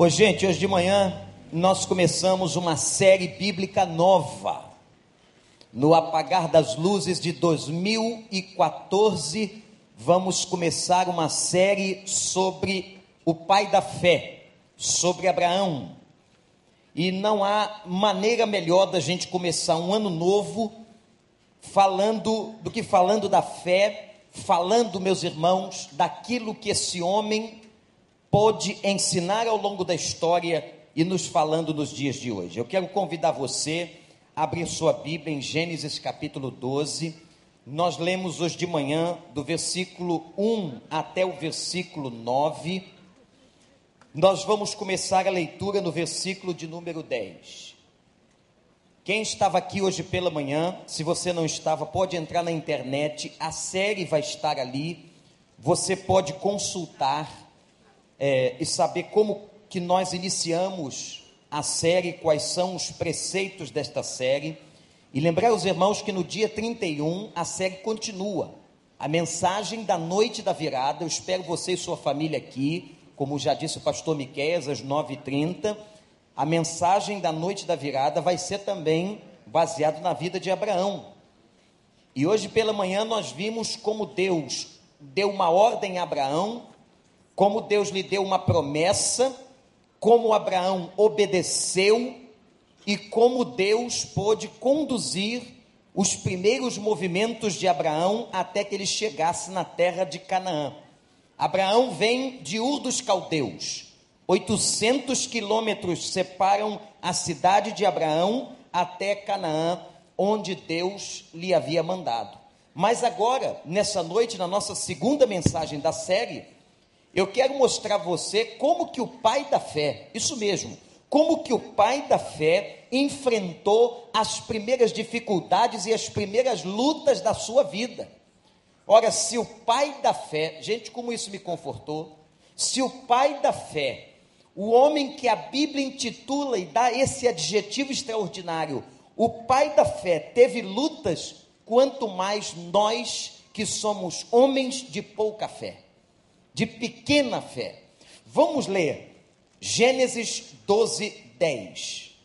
Ô, gente, hoje de manhã nós começamos uma série bíblica nova. No apagar das luzes de 2014, vamos começar uma série sobre o pai da fé, sobre Abraão. E não há maneira melhor da gente começar um ano novo falando do que falando da fé, falando, meus irmãos, daquilo que esse homem pôde ensinar ao longo da história e nos falando nos dias de hoje. Eu quero convidar você a abrir sua Bíblia em Gênesis capítulo 12. Nós lemos hoje de manhã do versículo 1 até o versículo 9. Nós vamos começar a leitura no versículo de número 10. Quem estava aqui hoje pela manhã, se você não estava, pode entrar na internet, a série vai estar ali. Você pode consultar é, e saber como que nós iniciamos a série, quais são os preceitos desta série. E lembrar os irmãos que no dia 31 a série continua. A mensagem da noite da virada, eu espero você e sua família aqui, como já disse o pastor Miqueias, às 9h30. A mensagem da noite da virada vai ser também baseado na vida de Abraão. E hoje pela manhã nós vimos como Deus deu uma ordem a Abraão como Deus lhe deu uma promessa, como Abraão obedeceu e como Deus pôde conduzir os primeiros movimentos de Abraão até que ele chegasse na terra de Canaã. Abraão vem de Ur dos Caldeus. 800 quilômetros separam a cidade de Abraão até Canaã, onde Deus lhe havia mandado. Mas agora, nessa noite, na nossa segunda mensagem da série, eu quero mostrar a você como que o pai da fé, isso mesmo, como que o pai da fé enfrentou as primeiras dificuldades e as primeiras lutas da sua vida. Ora, se o pai da fé, gente, como isso me confortou, se o pai da fé, o homem que a Bíblia intitula e dá esse adjetivo extraordinário, o pai da fé teve lutas, quanto mais nós que somos homens de pouca fé de pequena fé. Vamos ler Gênesis 12, 10.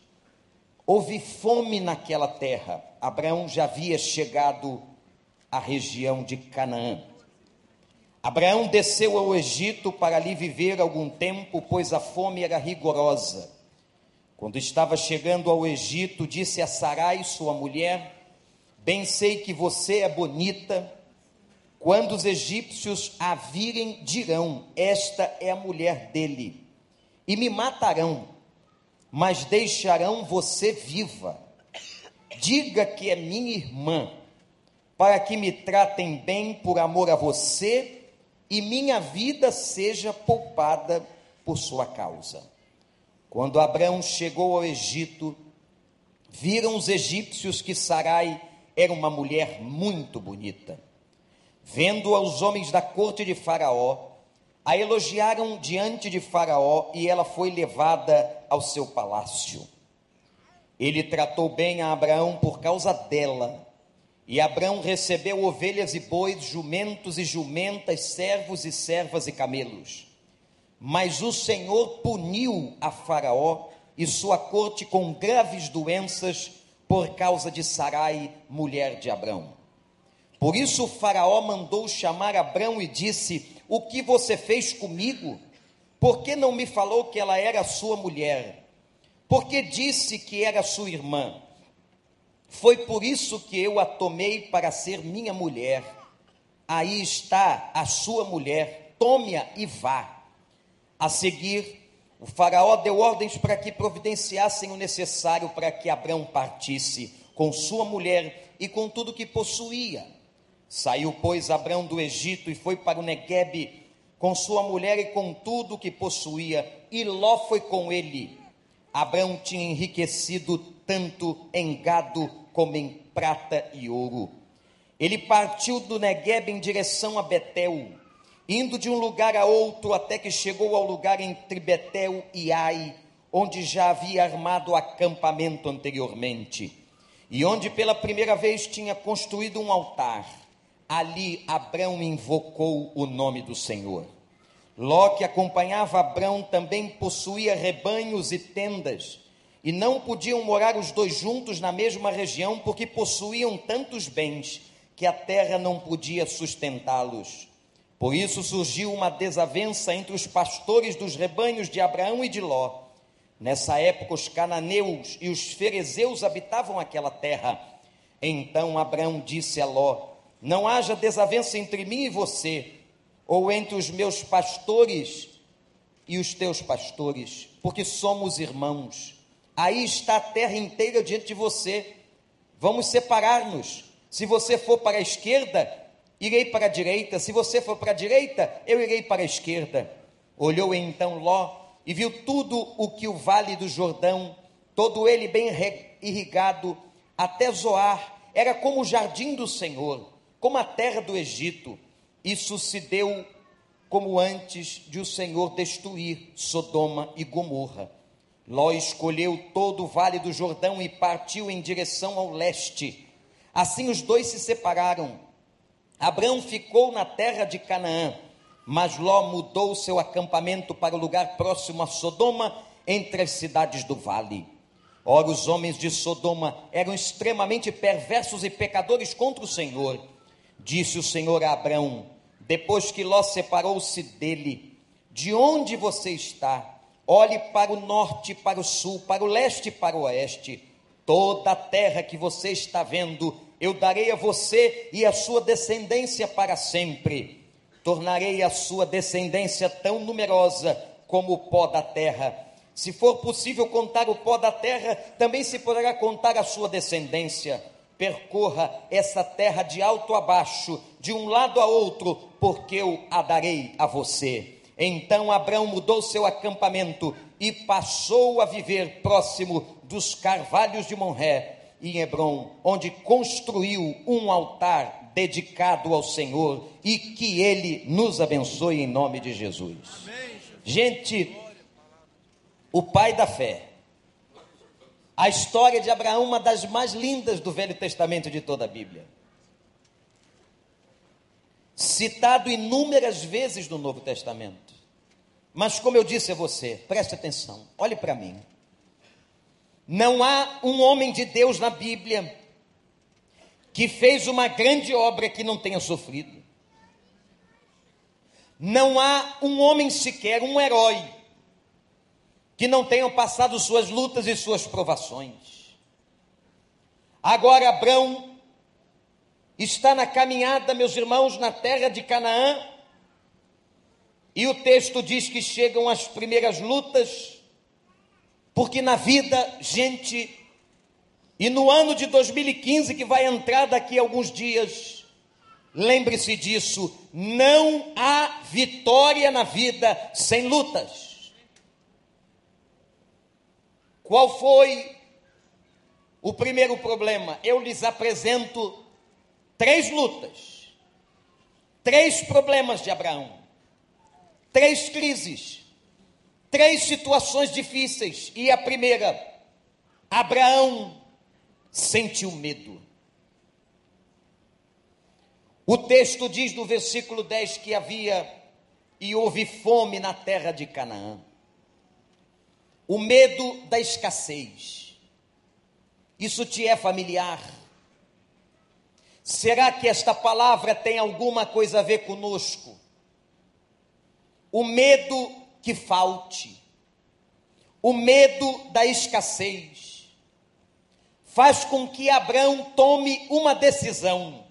Houve fome naquela terra. Abraão já havia chegado à região de Canaã. Abraão desceu ao Egito para ali viver algum tempo, pois a fome era rigorosa. Quando estava chegando ao Egito, disse a Sarai, sua mulher: Bem sei que você é bonita quando os egípcios a virem, dirão: Esta é a mulher dele, e me matarão, mas deixarão você viva. Diga que é minha irmã, para que me tratem bem por amor a você e minha vida seja poupada por sua causa. Quando Abraão chegou ao Egito, viram os egípcios que Sarai era uma mulher muito bonita Vendo aos homens da corte de Faraó, a elogiaram diante de Faraó e ela foi levada ao seu palácio. Ele tratou bem a Abraão por causa dela. E Abraão recebeu ovelhas e bois, jumentos e jumentas, servos e servas e camelos. Mas o Senhor puniu a Faraó e sua corte com graves doenças por causa de Sarai, mulher de Abraão. Por isso o Faraó mandou chamar Abrão e disse: O que você fez comigo? Por que não me falou que ela era sua mulher? Por que disse que era sua irmã? Foi por isso que eu a tomei para ser minha mulher. Aí está a sua mulher, tome-a e vá. A seguir, o Faraó deu ordens para que providenciassem o necessário para que Abrão partisse com sua mulher e com tudo que possuía. Saiu, pois, Abrão do Egito e foi para o Neguebe com sua mulher e com tudo que possuía, e Ló foi com ele. Abrão tinha enriquecido tanto em gado como em prata e ouro. Ele partiu do Neguebe em direção a Betel, indo de um lugar a outro até que chegou ao lugar entre Betel e Ai, onde já havia armado acampamento anteriormente, e onde pela primeira vez tinha construído um altar ali Abraão invocou o nome do Senhor. Ló, que acompanhava Abrão, também possuía rebanhos e tendas, e não podiam morar os dois juntos na mesma região, porque possuíam tantos bens que a terra não podia sustentá-los. Por isso surgiu uma desavença entre os pastores dos rebanhos de Abraão e de Ló. Nessa época, os cananeus e os ferezeus habitavam aquela terra. Então Abraão disse a Ló: Não haja desavença entre mim e você ou entre os meus pastores e os teus pastores, porque somos irmãos. Aí está a terra inteira diante de você. Vamos separar-nos. Se você for para a esquerda, irei para a direita. Se você for para a direita, eu irei para a esquerda. Olhou então Ló e viu tudo o que o vale do Jordão, todo ele bem irrigado, até Zoar, era como o jardim do Senhor, como a terra do Egito isso se deu como antes de o Senhor destruir Sodoma e Gomorra. Ló escolheu todo o vale do Jordão e partiu em direção ao leste. Assim os dois se separaram. Abraão ficou na terra de Canaã, mas Ló mudou seu acampamento para o lugar próximo a Sodoma, entre as cidades do vale. Ora, os homens de Sodoma eram extremamente perversos e pecadores contra o Senhor. Disse o Senhor a Abraão: depois que Ló separou-se dele, de onde você está? Olhe para o norte, para o sul, para o leste e para o oeste. Toda a terra que você está vendo, eu darei a você e a sua descendência para sempre. Tornarei a sua descendência tão numerosa como o pó da terra. Se for possível contar o pó da terra, também se poderá contar a sua descendência percorra essa terra de alto a baixo, de um lado a outro, porque eu a darei a você. Então Abraão mudou seu acampamento e passou a viver próximo dos carvalhos de Monré, em Hebron, onde construiu um altar dedicado ao Senhor e que ele nos abençoe em nome de Jesus. Gente, o pai da fé a história de Abraão, uma das mais lindas do Velho Testamento de toda a Bíblia. Citado inúmeras vezes no Novo Testamento. Mas, como eu disse a você, preste atenção, olhe para mim. Não há um homem de Deus na Bíblia que fez uma grande obra que não tenha sofrido. Não há um homem sequer, um herói, que não tenham passado suas lutas e suas provações. Agora Abraão está na caminhada, meus irmãos, na terra de Canaã, e o texto diz que chegam as primeiras lutas, porque na vida, gente, e no ano de 2015, que vai entrar daqui a alguns dias, lembre-se disso, não há vitória na vida sem lutas. Qual foi o primeiro problema? Eu lhes apresento três lutas, três problemas de Abraão, três crises, três situações difíceis. E a primeira, Abraão sentiu medo. O texto diz no versículo 10 que havia e houve fome na terra de Canaã o medo da escassez. Isso te é familiar? Será que esta palavra tem alguma coisa a ver conosco? O medo que falte, o medo da escassez, faz com que Abraão tome uma decisão.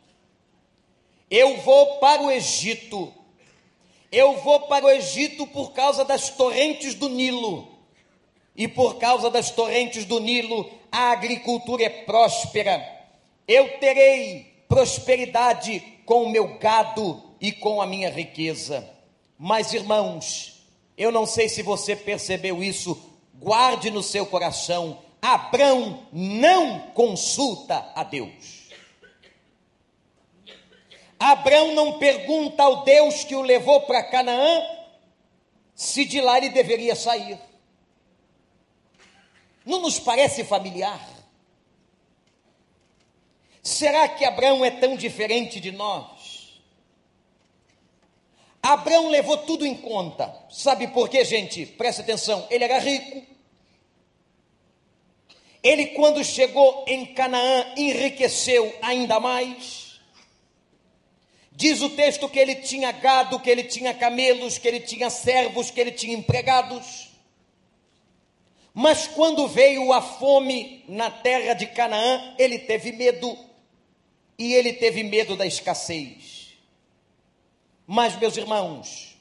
Eu vou para o Egito, eu vou para o Egito por causa das torrentes do Nilo e por causa das torrentes do Nilo, a agricultura é próspera. Eu terei prosperidade com o meu gado e com a minha riqueza. Mas, irmãos, eu não sei se você percebeu isso, guarde no seu coração: Abrão não consulta a Deus. Abrão não pergunta ao Deus que o levou para Canaã se de lá ele deveria sair. Não nos parece familiar? Será que Abraão é tão diferente de nós? Abraão levou tudo em conta. Sabe por quê, gente? Presta atenção. Ele era rico. Ele, quando chegou em Canaã, enriqueceu ainda mais. Diz o texto que ele tinha gado, que ele tinha camelos, que ele tinha servos, que ele tinha empregados. Mas quando veio a fome na terra de Canaã, ele teve medo. E ele teve medo da escassez. Mas, meus irmãos,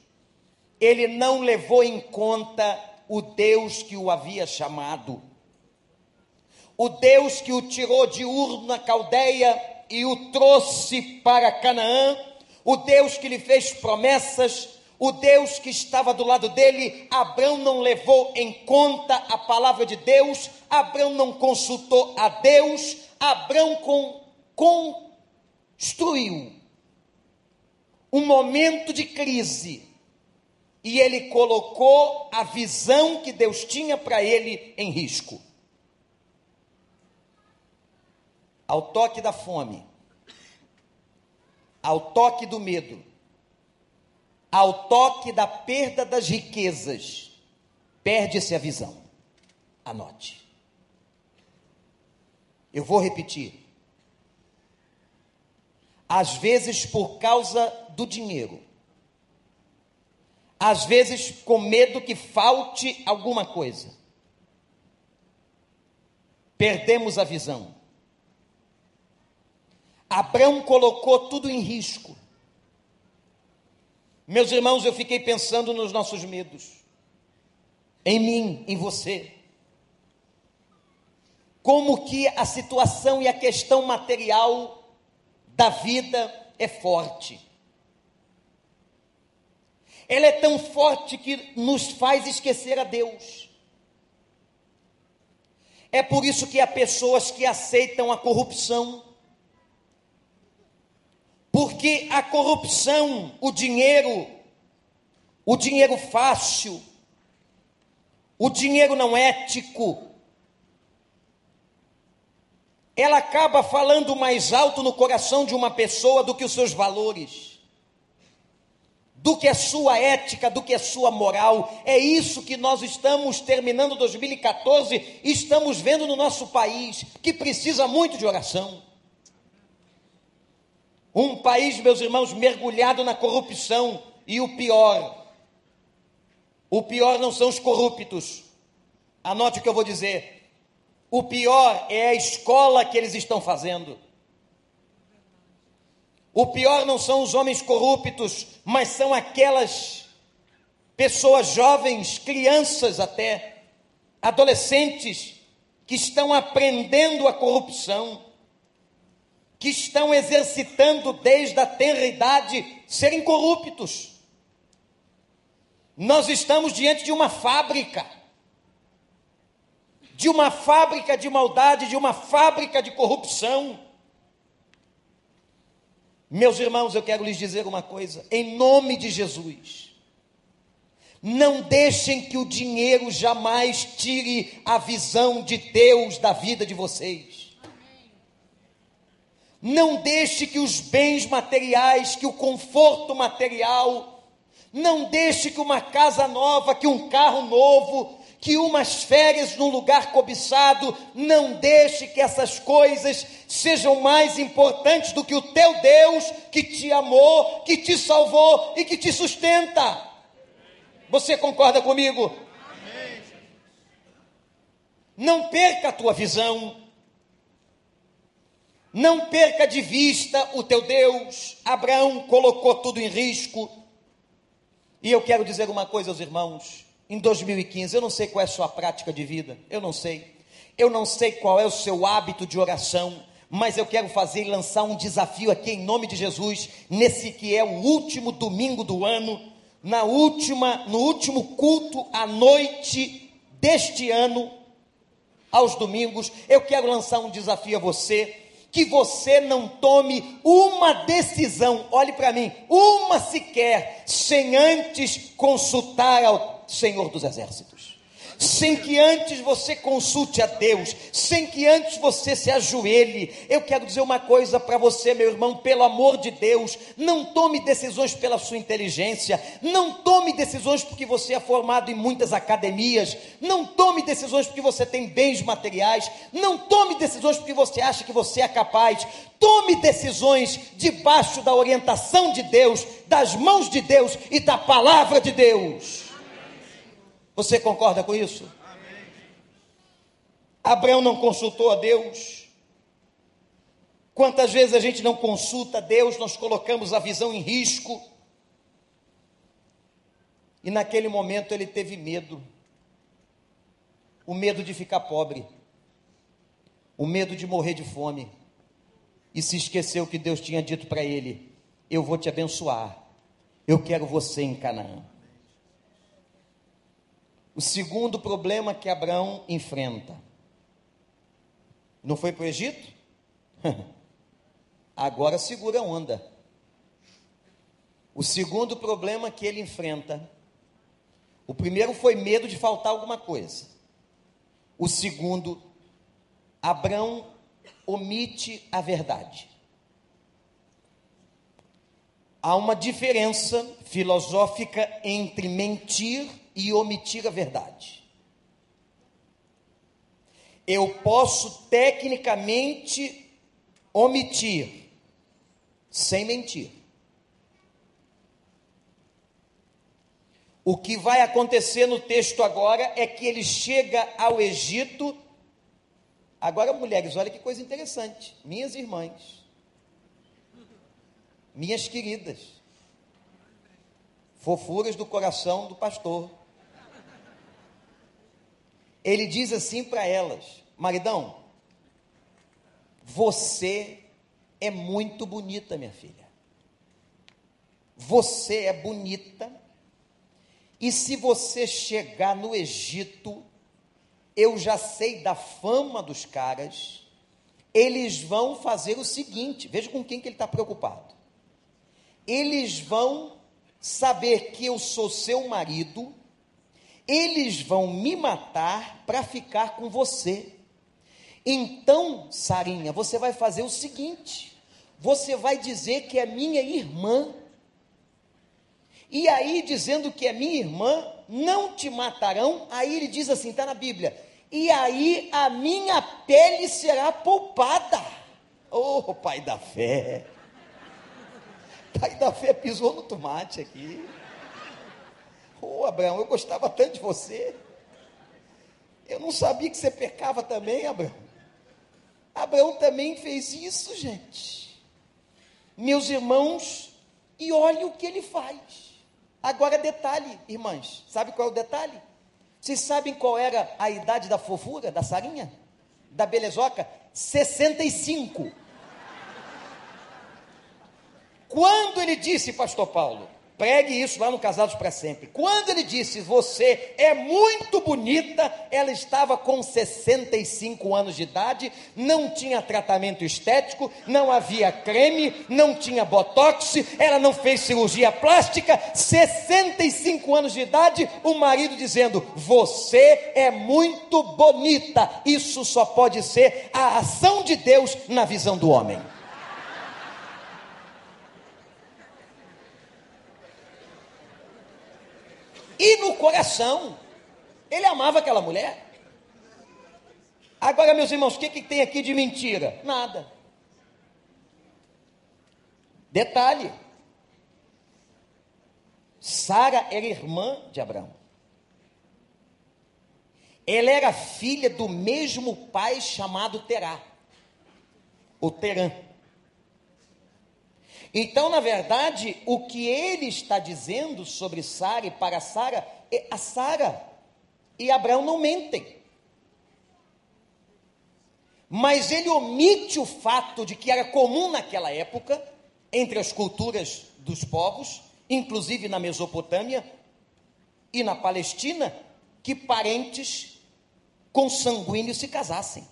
ele não levou em conta o Deus que o havia chamado. O Deus que o tirou de Ur na Caldeia e o trouxe para Canaã. O Deus que lhe fez promessas o Deus que estava do lado dele, Abraão não levou em conta a palavra de Deus, Abraão não consultou a Deus, Abraão construiu um momento de crise e ele colocou a visão que Deus tinha para ele em risco. Ao toque da fome, ao toque do medo, ao toque da perda das riquezas, perde-se a visão. Anote. Eu vou repetir. Às vezes por causa do dinheiro, às vezes com medo que falte alguma coisa, perdemos a visão. Abraão colocou tudo em risco. Meus irmãos, eu fiquei pensando nos nossos medos, em mim, em você. Como que a situação e a questão material da vida é forte. Ela é tão forte que nos faz esquecer a Deus. É por isso que há pessoas que aceitam a corrupção porque a corrupção, o dinheiro, o dinheiro fácil, o dinheiro não ético, ela acaba falando mais alto no coração de uma pessoa do que os seus valores, do que a sua ética, do que a sua moral. É isso que nós estamos terminando 2014 e estamos vendo no nosso país, que precisa muito de oração. Um país, meus irmãos, mergulhado na corrupção. E o pior, o pior não são os corruptos. Anote o que eu vou dizer. O pior é a escola que eles estão fazendo. O pior não são os homens corruptos, mas são aquelas pessoas jovens, crianças até, adolescentes, que estão aprendendo a corrupção que estão exercitando desde a tenra idade serem corruptos. Nós estamos diante de uma fábrica, de uma fábrica de maldade, de uma fábrica de corrupção. Meus irmãos, eu quero lhes dizer uma coisa, em nome de Jesus. Não deixem que o dinheiro jamais tire a visão de Deus da vida de vocês. Não deixe que os bens materiais, que o conforto material, não deixe que uma casa nova, que um carro novo, que umas férias num lugar cobiçado, não deixe que essas coisas sejam mais importantes do que o teu Deus que te amou, que te salvou e que te sustenta. Você concorda comigo? Não perca a tua visão. Não perca de vista o teu Deus. Abraão colocou tudo em risco. E eu quero dizer uma coisa aos irmãos. Em 2015, eu não sei qual é a sua prática de vida, eu não sei. Eu não sei qual é o seu hábito de oração, mas eu quero fazer e lançar um desafio aqui em nome de Jesus, nesse que é o último domingo do ano, na última, no último culto à noite deste ano, aos domingos, eu quero lançar um desafio a você que você não tome uma decisão, olhe para mim, uma sequer, sem antes consultar ao Senhor dos Exércitos. Sem que antes você consulte a Deus, sem que antes você se ajoelhe. Eu quero dizer uma coisa para você, meu irmão, pelo amor de Deus, não tome decisões pela sua inteligência, não tome decisões porque você é formado em muitas academias, não tome decisões porque você tem bens materiais, não tome decisões porque você acha que você é capaz. Tome decisões debaixo da orientação de Deus, das mãos de Deus e da palavra de Deus. Você concorda com isso? Amém. Abraão não consultou a Deus. Quantas vezes a gente não consulta a Deus, nós colocamos a visão em risco. E naquele momento ele teve medo. O medo de ficar pobre. O medo de morrer de fome. E se esqueceu que Deus tinha dito para ele: Eu vou te abençoar. Eu quero você em Canaã. O segundo problema que Abraão enfrenta. Não foi para o Egito? Agora segura a onda. O segundo problema que ele enfrenta. O primeiro foi medo de faltar alguma coisa. O segundo, Abraão omite a verdade. Há uma diferença filosófica entre mentir e omitir a verdade. Eu posso tecnicamente omitir sem mentir. O que vai acontecer no texto agora é que ele chega ao Egito. Agora, mulheres, olha que coisa interessante. Minhas irmãs, minhas queridas, fofuras do coração do pastor ele diz assim para elas: maridão, você é muito bonita, minha filha. Você é bonita. E se você chegar no Egito, eu já sei da fama dos caras, eles vão fazer o seguinte: veja com quem que ele está preocupado. Eles vão saber que eu sou seu marido eles vão me matar para ficar com você. Então, Sarinha, você vai fazer o seguinte: você vai dizer que é minha irmã. E aí, dizendo que é minha irmã, não te matarão. Aí ele diz assim: está na Bíblia. E aí a minha pele será poupada. Oh, pai da fé. Pai da fé pisou no tomate aqui. Abraão, eu gostava tanto de você. Eu não sabia que você pecava também, Abraão. Abraão também fez isso, gente. Meus irmãos, e olha o que ele faz. Agora, detalhe, irmãs, sabe qual é o detalhe? Vocês sabem qual era a idade da fofura, da Sarinha? Da belezoca? 65. Quando ele disse, pastor Paulo, Pregue isso lá no Casados para Sempre. Quando ele disse, você é muito bonita, ela estava com 65 anos de idade, não tinha tratamento estético, não havia creme, não tinha botox, ela não fez cirurgia plástica, 65 anos de idade, o marido dizendo, você é muito bonita. Isso só pode ser a ação de Deus na visão do homem. E no coração, ele amava aquela mulher. Agora, meus irmãos, o que, que tem aqui de mentira? Nada. Detalhe: Sara era irmã de Abraão. Ela era filha do mesmo pai chamado Terá, o Terã. Então, na verdade, o que ele está dizendo sobre Sara e para Sara, é a Sara e Abraão não mentem. Mas ele omite o fato de que era comum naquela época, entre as culturas dos povos, inclusive na Mesopotâmia e na Palestina, que parentes consanguíneos se casassem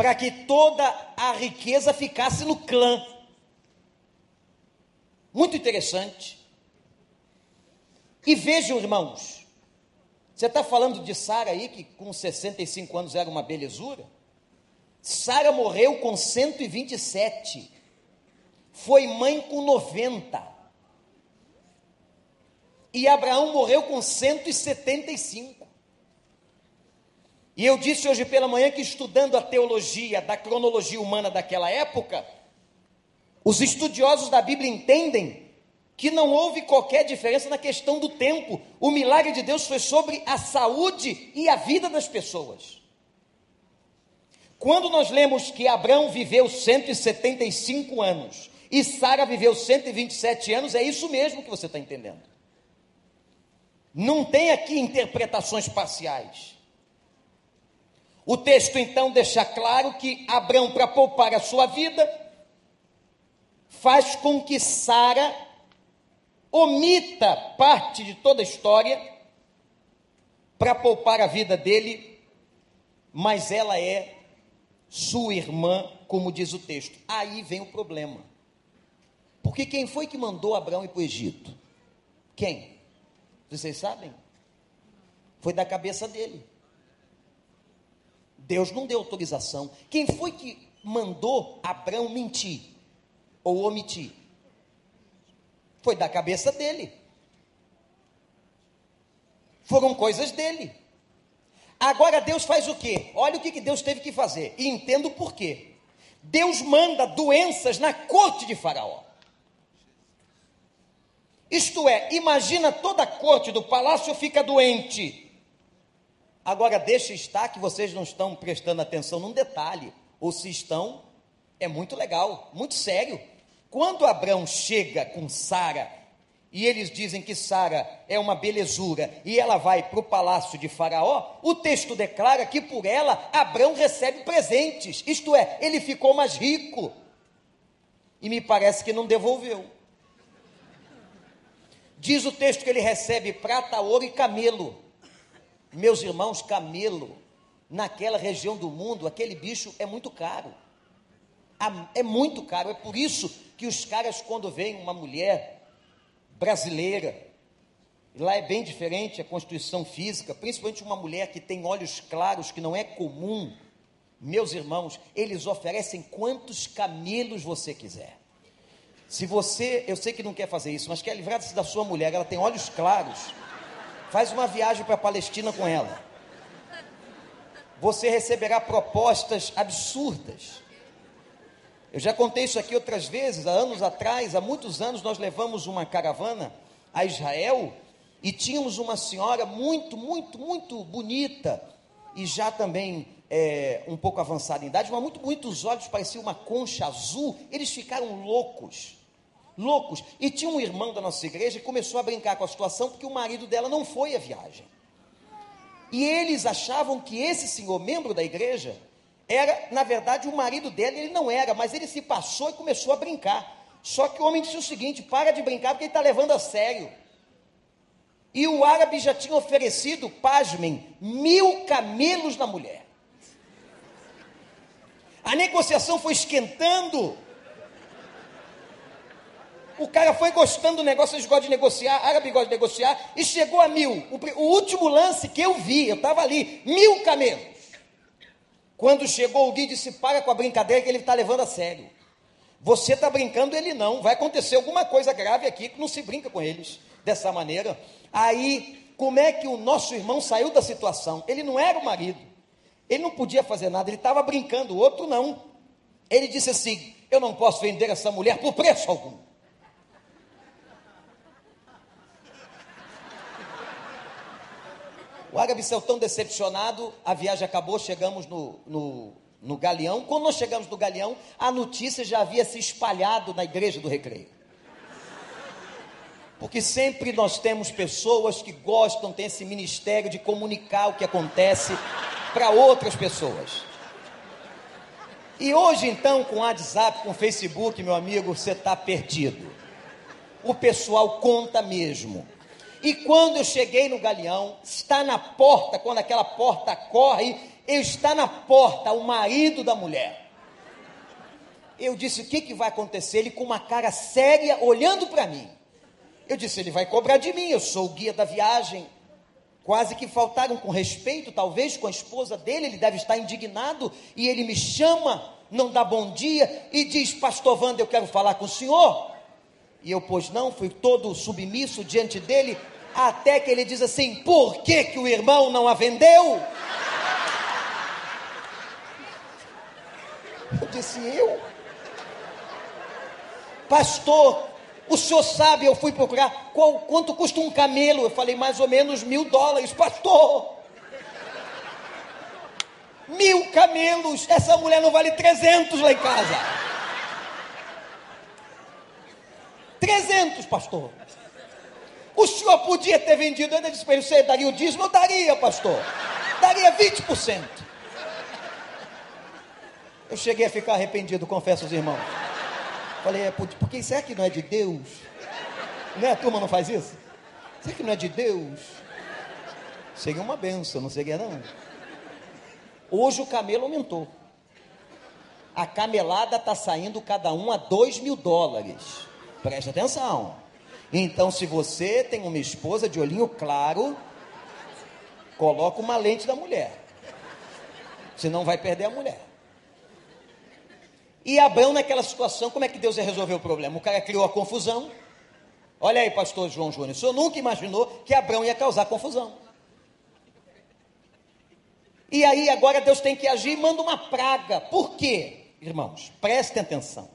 para que toda a riqueza ficasse no clã. Muito interessante. E vejam, irmãos, Você está falando de Sara aí, que com 65 anos era uma belezura? Sara morreu com 127. Foi mãe com 90. E Abraão morreu com 175. E eu disse hoje pela manhã que estudando a teologia da cronologia humana daquela época, os estudiosos da Bíblia entendem que não houve qualquer diferença na questão do tempo. O milagre de Deus foi sobre a saúde e a vida das pessoas. Quando nós lemos que Abraão viveu 175 anos e Sara viveu 127 anos, é isso mesmo que você está entendendo. Não tem aqui interpretações parciais. O texto então deixa claro que Abraão, para poupar a sua vida, faz com que Sara omita parte de toda a história para poupar a vida dele, mas ela é sua irmã, como diz o texto. Aí vem o problema. Porque quem foi que mandou Abraão ir para o Egito? Quem? Vocês sabem? Foi da cabeça dele. Deus não deu autorização. Quem foi que mandou Abraão mentir ou omitir? Foi da cabeça dele. Foram coisas dele. Agora Deus faz o quê? Olha o que, que Deus teve que fazer. E entendo o porquê. Deus manda doenças na corte de Faraó. Isto é, imagina toda a corte do palácio fica doente. Agora deixa estar que vocês não estão prestando atenção num detalhe. Ou se estão, é muito legal, muito sério. Quando Abraão chega com Sara e eles dizem que Sara é uma belezura e ela vai para o palácio de Faraó, o texto declara que por ela Abraão recebe presentes, isto é, ele ficou mais rico. E me parece que não devolveu. Diz o texto que ele recebe prata, ouro e camelo. Meus irmãos, camelo, naquela região do mundo, aquele bicho é muito caro. É muito caro. É por isso que os caras, quando veem uma mulher brasileira, lá é bem diferente a constituição física, principalmente uma mulher que tem olhos claros, que não é comum. Meus irmãos, eles oferecem quantos camelos você quiser. Se você, eu sei que não quer fazer isso, mas quer livrar-se da sua mulher, ela tem olhos claros, faz uma viagem para a Palestina com ela. Você receberá propostas absurdas. Eu já contei isso aqui outras vezes, há anos atrás, há muitos anos, nós levamos uma caravana a Israel e tínhamos uma senhora muito, muito, muito bonita e já também é, um pouco avançada em idade, mas muito bonita, os olhos pareciam uma concha azul, eles ficaram loucos loucos. E tinha um irmão da nossa igreja que começou a brincar com a situação porque o marido dela não foi à viagem. E eles achavam que esse senhor, membro da igreja, era, na verdade, o marido dela, ele não era, mas ele se passou e começou a brincar. Só que o homem disse o seguinte: para de brincar porque ele está levando a sério. E o árabe já tinha oferecido, pasmem, mil camelos na mulher. A negociação foi esquentando. O cara foi gostando do negócio, eles gostam de negociar, árabe gosta de negociar, e chegou a mil. O, o último lance que eu vi, eu estava ali, mil camelos. Quando chegou o Gui, disse: para com a brincadeira que ele está levando a sério. Você está brincando, ele não. Vai acontecer alguma coisa grave aqui que não se brinca com eles dessa maneira. Aí, como é que o nosso irmão saiu da situação? Ele não era o marido, ele não podia fazer nada, ele estava brincando, o outro não. Ele disse assim: Eu não posso vender essa mulher por preço algum. O árabe saiu tão decepcionado, a viagem acabou, chegamos no, no, no Galeão. Quando nós chegamos no Galeão, a notícia já havia se espalhado na igreja do recreio. Porque sempre nós temos pessoas que gostam, tem esse ministério de comunicar o que acontece para outras pessoas. E hoje, então, com o WhatsApp, com o Facebook, meu amigo, você está perdido. O pessoal conta mesmo. E quando eu cheguei no galeão, está na porta, quando aquela porta corre, está na porta o marido da mulher. Eu disse: O que, que vai acontecer? Ele com uma cara séria, olhando para mim. Eu disse: Ele vai cobrar de mim, eu sou o guia da viagem. quase que faltaram com respeito, talvez com a esposa dele, ele deve estar indignado, e ele me chama, não dá bom dia, e diz: Pastor Wanda, eu quero falar com o senhor. E eu, pois não, fui todo submisso diante dele, até que ele diz assim: Por que, que o irmão não a vendeu? Eu disse: Eu? Pastor, o senhor sabe, eu fui procurar qual, quanto custa um camelo. Eu falei, mais ou menos mil dólares, pastor. Mil camelos, essa mulher não vale 300 lá em casa. 300, pastor. O senhor podia ter vendido, ainda disse para ele, você daria o dízimo? Eu daria, pastor. Daria 20%. Eu cheguei a ficar arrependido, confesso aos irmãos. Falei, é, porque é que não é de Deus? Né? A turma não faz isso? Será que não é de Deus? Seria uma benção, não seria não? Hoje o camelo aumentou. A camelada está saindo cada um a dois mil dólares. Preste atenção. Então, se você tem uma esposa de olhinho claro, coloca uma lente da mulher. Senão vai perder a mulher. E Abraão, naquela situação, como é que Deus ia resolver o problema? O cara criou a confusão. Olha aí, pastor João Júnior, o senhor nunca imaginou que Abraão ia causar confusão. E aí, agora Deus tem que agir e manda uma praga. Por quê, irmãos? Prestem atenção.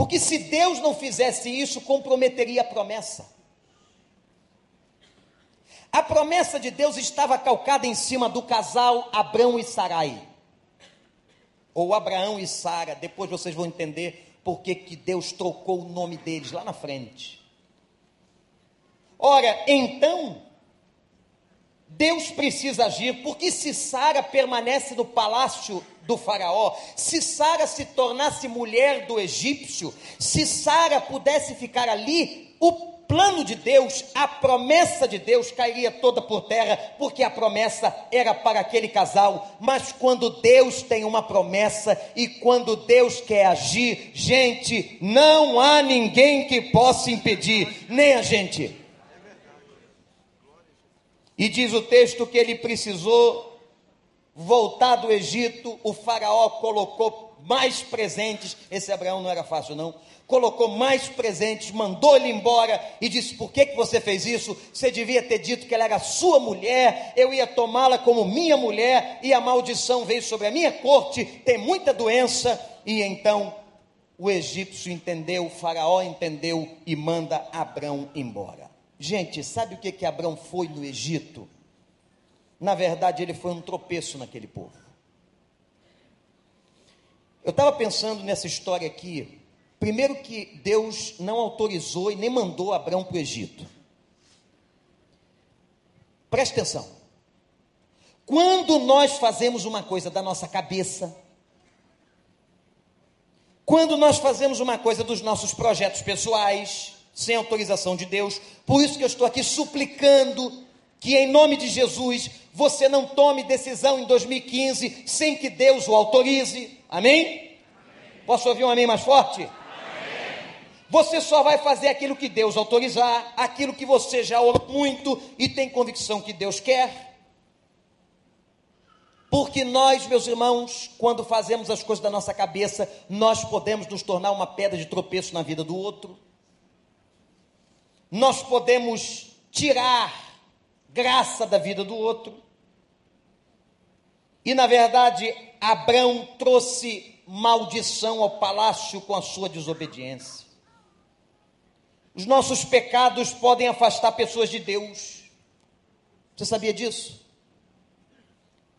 Porque se Deus não fizesse isso, comprometeria a promessa. A promessa de Deus estava calcada em cima do casal Abraão e Sarai ou Abraão e Sara, depois vocês vão entender por que, Deus trocou o nome deles lá na frente. Ora, então, Deus precisa agir, porque se Sara permanece no palácio do Faraó, se Sara se tornasse mulher do egípcio, se Sara pudesse ficar ali, o plano de Deus, a promessa de Deus cairia toda por terra, porque a promessa era para aquele casal. Mas quando Deus tem uma promessa e quando Deus quer agir, gente, não há ninguém que possa impedir, nem a gente. E diz o texto que ele precisou voltar do Egito, o Faraó colocou mais presentes. Esse Abraão não era fácil, não colocou mais presentes, mandou ele embora e disse: Por que, que você fez isso? Você devia ter dito que ela era sua mulher, eu ia tomá-la como minha mulher, e a maldição veio sobre a minha corte, tem muita doença. E então o egípcio entendeu, o faraó entendeu e manda Abrão embora. Gente, sabe o que, que Abrão foi no Egito? Na verdade, ele foi um tropeço naquele povo. Eu estava pensando nessa história aqui, Primeiro que Deus não autorizou e nem mandou Abraão para o Egito. Preste atenção. Quando nós fazemos uma coisa da nossa cabeça, quando nós fazemos uma coisa dos nossos projetos pessoais, sem autorização de Deus, por isso que eu estou aqui suplicando que em nome de Jesus você não tome decisão em 2015 sem que Deus o autorize. Amém? amém. Posso ouvir um amém mais forte? Você só vai fazer aquilo que Deus autorizar, aquilo que você já orou muito e tem convicção que Deus quer. Porque nós, meus irmãos, quando fazemos as coisas da nossa cabeça, nós podemos nos tornar uma pedra de tropeço na vida do outro. Nós podemos tirar graça da vida do outro. E na verdade, Abraão trouxe maldição ao palácio com a sua desobediência. Os nossos pecados podem afastar pessoas de Deus. Você sabia disso?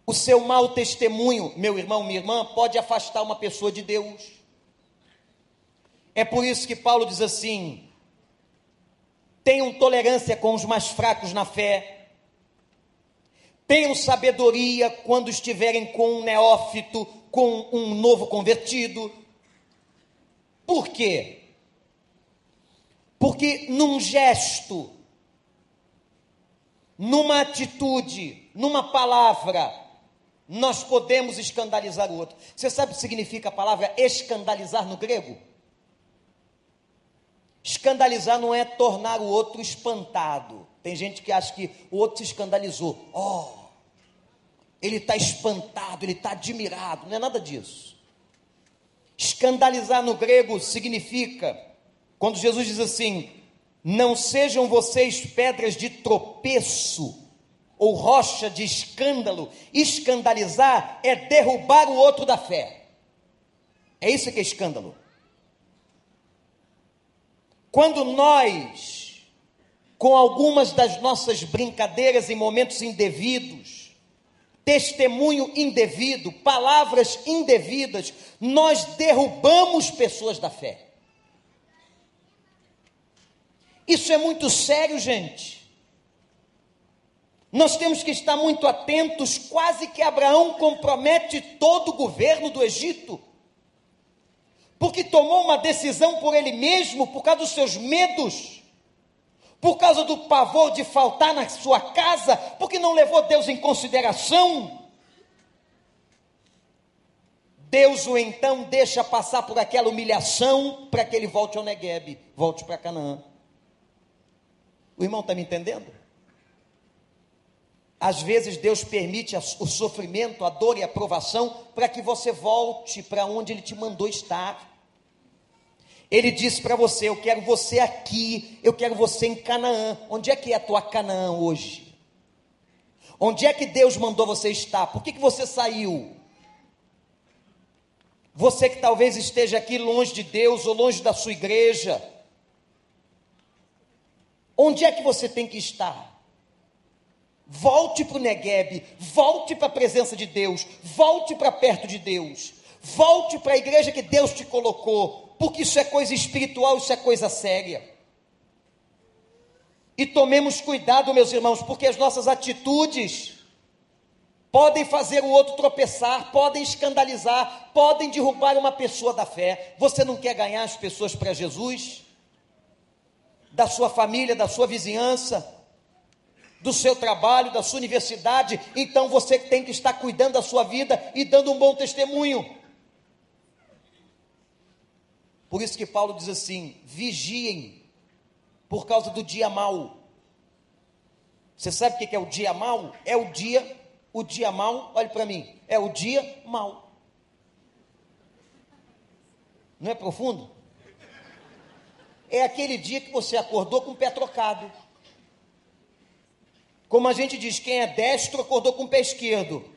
O seu mau testemunho, meu irmão, minha irmã, pode afastar uma pessoa de Deus. É por isso que Paulo diz assim: tenham tolerância com os mais fracos na fé, tenham sabedoria quando estiverem com um neófito, com um novo convertido. Por quê? Porque num gesto, numa atitude, numa palavra, nós podemos escandalizar o outro. Você sabe o que significa a palavra escandalizar no grego? Escandalizar não é tornar o outro espantado. Tem gente que acha que o outro se escandalizou. Oh, ele está espantado, ele está admirado. Não é nada disso. Escandalizar no grego significa, quando Jesus diz assim: não sejam vocês pedras de tropeço ou rocha de escândalo. Escandalizar é derrubar o outro da fé. É isso que é escândalo. Quando nós, com algumas das nossas brincadeiras em momentos indevidos, testemunho indevido, palavras indevidas, nós derrubamos pessoas da fé. Isso é muito sério, gente. Nós temos que estar muito atentos, quase que Abraão compromete todo o governo do Egito, porque tomou uma decisão por ele mesmo, por causa dos seus medos, por causa do pavor de faltar na sua casa, porque não levou Deus em consideração. Deus o então deixa passar por aquela humilhação para que ele volte ao Negueb, volte para Canaã. O irmão está me entendendo? Às vezes Deus permite o sofrimento, a dor e a provação para que você volte para onde Ele te mandou estar. Ele disse para você: Eu quero você aqui, eu quero você em Canaã. Onde é que é a tua Canaã hoje? Onde é que Deus mandou você estar? Por que, que você saiu? Você que talvez esteja aqui longe de Deus ou longe da sua igreja, Onde é que você tem que estar? Volte para o Negueb, volte para a presença de Deus, volte para perto de Deus, volte para a igreja que Deus te colocou, porque isso é coisa espiritual, isso é coisa séria. E tomemos cuidado, meus irmãos, porque as nossas atitudes podem fazer o outro tropeçar, podem escandalizar, podem derrubar uma pessoa da fé. Você não quer ganhar as pessoas para Jesus? da sua família, da sua vizinhança, do seu trabalho, da sua universidade, então você tem que estar cuidando da sua vida e dando um bom testemunho. Por isso que Paulo diz assim: vigiem, por causa do dia mau. Você sabe o que é o dia mau? É o dia, o dia mau, olhe para mim, é o dia mau. Não é profundo? é aquele dia que você acordou com o pé trocado. Como a gente diz, quem é destro acordou com o pé esquerdo.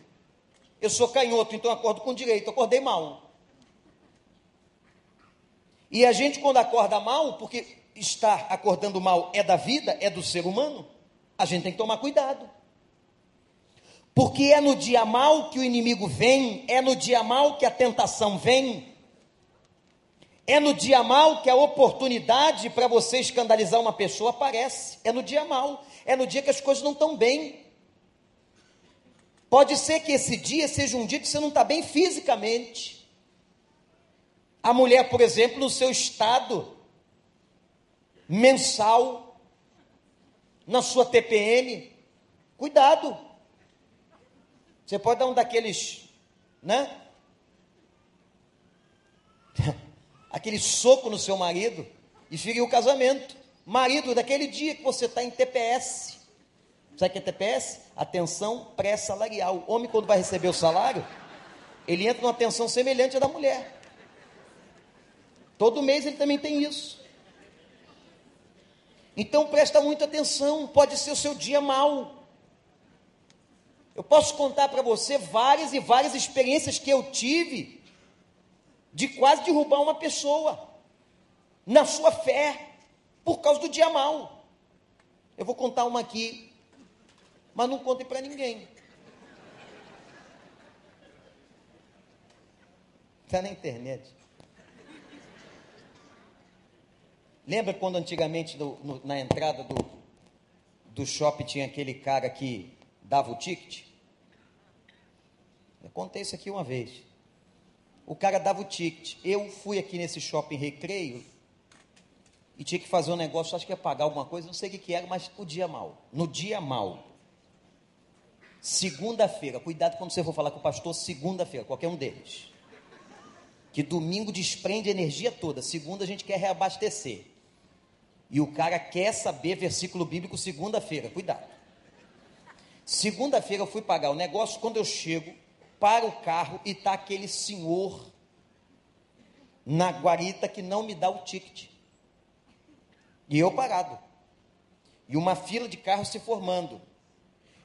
Eu sou canhoto, então acordo com o direito, acordei mal. E a gente, quando acorda mal, porque estar acordando mal é da vida, é do ser humano, a gente tem que tomar cuidado. Porque é no dia mal que o inimigo vem, é no dia mal que a tentação vem, é no dia mal que a oportunidade para você escandalizar uma pessoa aparece. É no dia mal. É no dia que as coisas não estão bem. Pode ser que esse dia seja um dia que você não está bem fisicamente. A mulher, por exemplo, no seu estado mensal, na sua TPM, cuidado. Você pode dar um daqueles, né? aquele soco no seu marido e ferir o casamento. Marido, daquele dia que você está em TPS. Sabe o que é TPS? Atenção pré-salarial. O homem, quando vai receber o salário, ele entra numa atenção semelhante à da mulher. Todo mês ele também tem isso. Então presta muita atenção, pode ser o seu dia mal. Eu posso contar para você várias e várias experiências que eu tive de quase derrubar uma pessoa na sua fé por causa do dia mal. Eu vou contar uma aqui, mas não contem para ninguém. Está na internet. Lembra quando antigamente no, na entrada do, do shopping tinha aquele cara que dava o ticket? Eu contei isso aqui uma vez. O cara dava o ticket. Eu fui aqui nesse shopping recreio e tinha que fazer um negócio, acho que ia pagar alguma coisa, não sei o que, que era, mas o dia mal. No dia mal. Segunda-feira, cuidado quando você for falar com o pastor, segunda-feira, qualquer um deles. Que domingo desprende a energia toda, segunda a gente quer reabastecer. E o cara quer saber versículo bíblico segunda-feira, cuidado. Segunda-feira eu fui pagar o negócio, quando eu chego, para o carro e está aquele senhor na guarita que não me dá o ticket. E eu parado. E uma fila de carros se formando.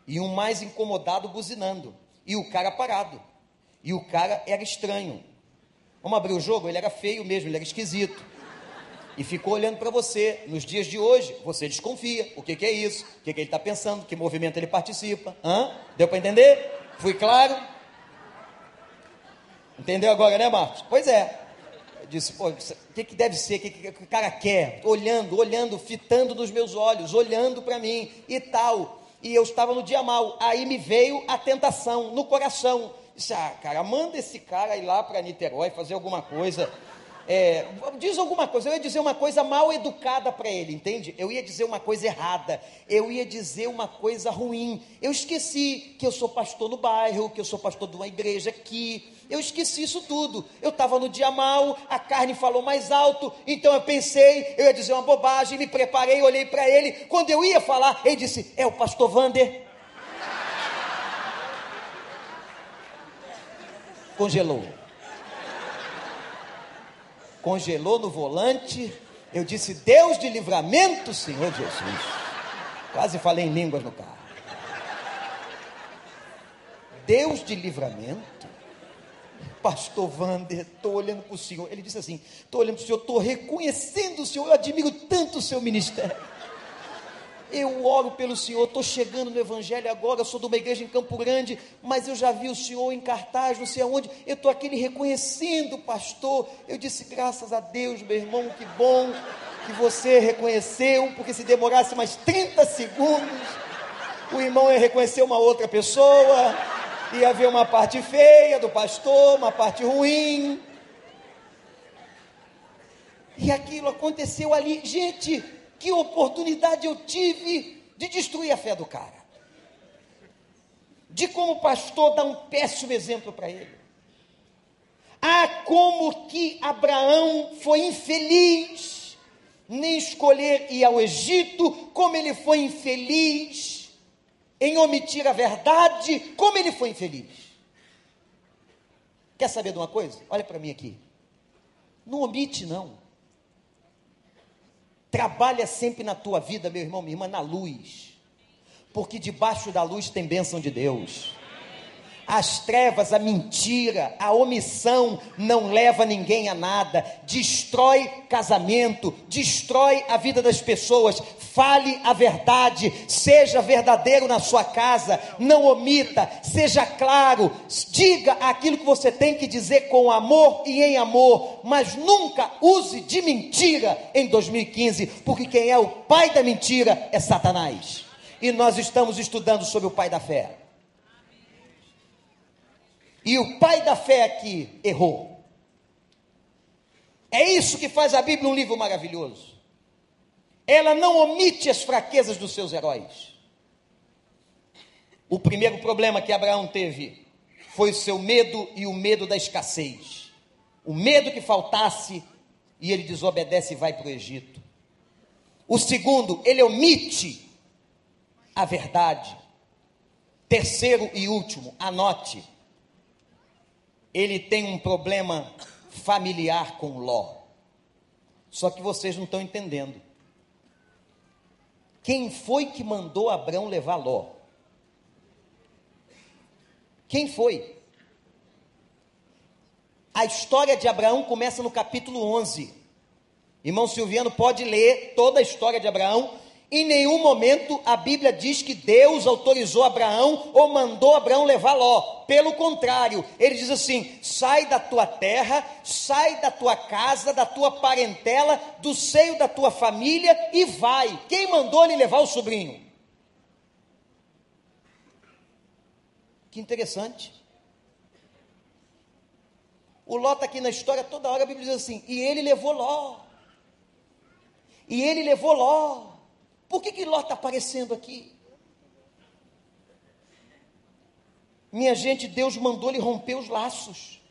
E um mais incomodado buzinando. E o cara parado. E o cara era estranho. Vamos abrir o jogo? Ele era feio mesmo, ele era esquisito. E ficou olhando para você. Nos dias de hoje, você desconfia. O que, que é isso? O que, que ele está pensando? Que movimento ele participa? Hã? Deu para entender? Fui claro? Entendeu agora, né, Marcos? Pois é. Eu disse, o que, que deve ser? O que, que, que o cara quer? Olhando, olhando, fitando nos meus olhos, olhando para mim e tal. E eu estava no dia mal. Aí me veio a tentação no coração. Disse, ah, cara, manda esse cara ir lá para Niterói fazer alguma coisa. É, diz alguma coisa, eu ia dizer uma coisa mal educada para ele, entende? Eu ia dizer uma coisa errada, eu ia dizer uma coisa ruim. Eu esqueci que eu sou pastor no bairro, que eu sou pastor de uma igreja aqui. Eu esqueci isso tudo. Eu estava no dia mal, a carne falou mais alto, então eu pensei, eu ia dizer uma bobagem, me preparei, olhei para ele. Quando eu ia falar, ele disse: É o pastor Vander. Congelou congelou no volante. Eu disse: Deus de livramento, Senhor Jesus. Quase falei em línguas no carro. Deus de livramento. Pastor Wander, estou olhando para o Senhor. Ele disse assim: estou olhando para o Senhor, estou reconhecendo o Senhor, eu admiro tanto o seu ministério. Eu oro pelo Senhor, estou chegando no Evangelho agora, sou de uma igreja em Campo Grande, mas eu já vi o Senhor em cartaz, não sei aonde, eu estou aqui lhe reconhecendo, pastor. Eu disse, graças a Deus, meu irmão, que bom que você reconheceu, porque se demorasse mais 30 segundos, o irmão ia reconhecer uma outra pessoa, ia haver uma parte feia do pastor, uma parte ruim. E aquilo aconteceu ali, gente que oportunidade eu tive de destruir a fé do cara. De como pastor dar um péssimo exemplo para ele. Ah, como que Abraão foi infeliz nem escolher ir ao Egito, como ele foi infeliz em omitir a verdade, como ele foi infeliz. Quer saber de uma coisa? Olha para mim aqui. Não omite, não. Trabalha sempre na tua vida, meu irmão, minha irmã, na luz. Porque debaixo da luz tem bênção de Deus. As trevas, a mentira, a omissão não leva ninguém a nada, destrói casamento, destrói a vida das pessoas. Fale a verdade, seja verdadeiro na sua casa, não omita, seja claro, diga aquilo que você tem que dizer com amor e em amor, mas nunca use de mentira em 2015, porque quem é o pai da mentira é Satanás. E nós estamos estudando sobre o pai da fé. E o pai da fé aqui errou. É isso que faz a Bíblia um livro maravilhoso. Ela não omite as fraquezas dos seus heróis. O primeiro problema que Abraão teve foi o seu medo e o medo da escassez. O medo que faltasse e ele desobedece e vai para o Egito. O segundo, ele omite a verdade. Terceiro e último, anote ele tem um problema familiar com Ló. Só que vocês não estão entendendo. Quem foi que mandou Abraão levar Ló? Quem foi? A história de Abraão começa no capítulo 11. Irmão Silviano pode ler toda a história de Abraão em nenhum momento a Bíblia diz que Deus autorizou Abraão ou mandou Abraão levar Ló. Pelo contrário, ele diz assim: sai da tua terra, sai da tua casa, da tua parentela, do seio da tua família e vai. Quem mandou ele levar o sobrinho? Que interessante. O Ló está aqui na história, toda hora a Bíblia diz assim: e ele levou Ló. E ele levou Ló. Por que, que Ló está aparecendo aqui? Minha gente, Deus mandou ele romper os laços.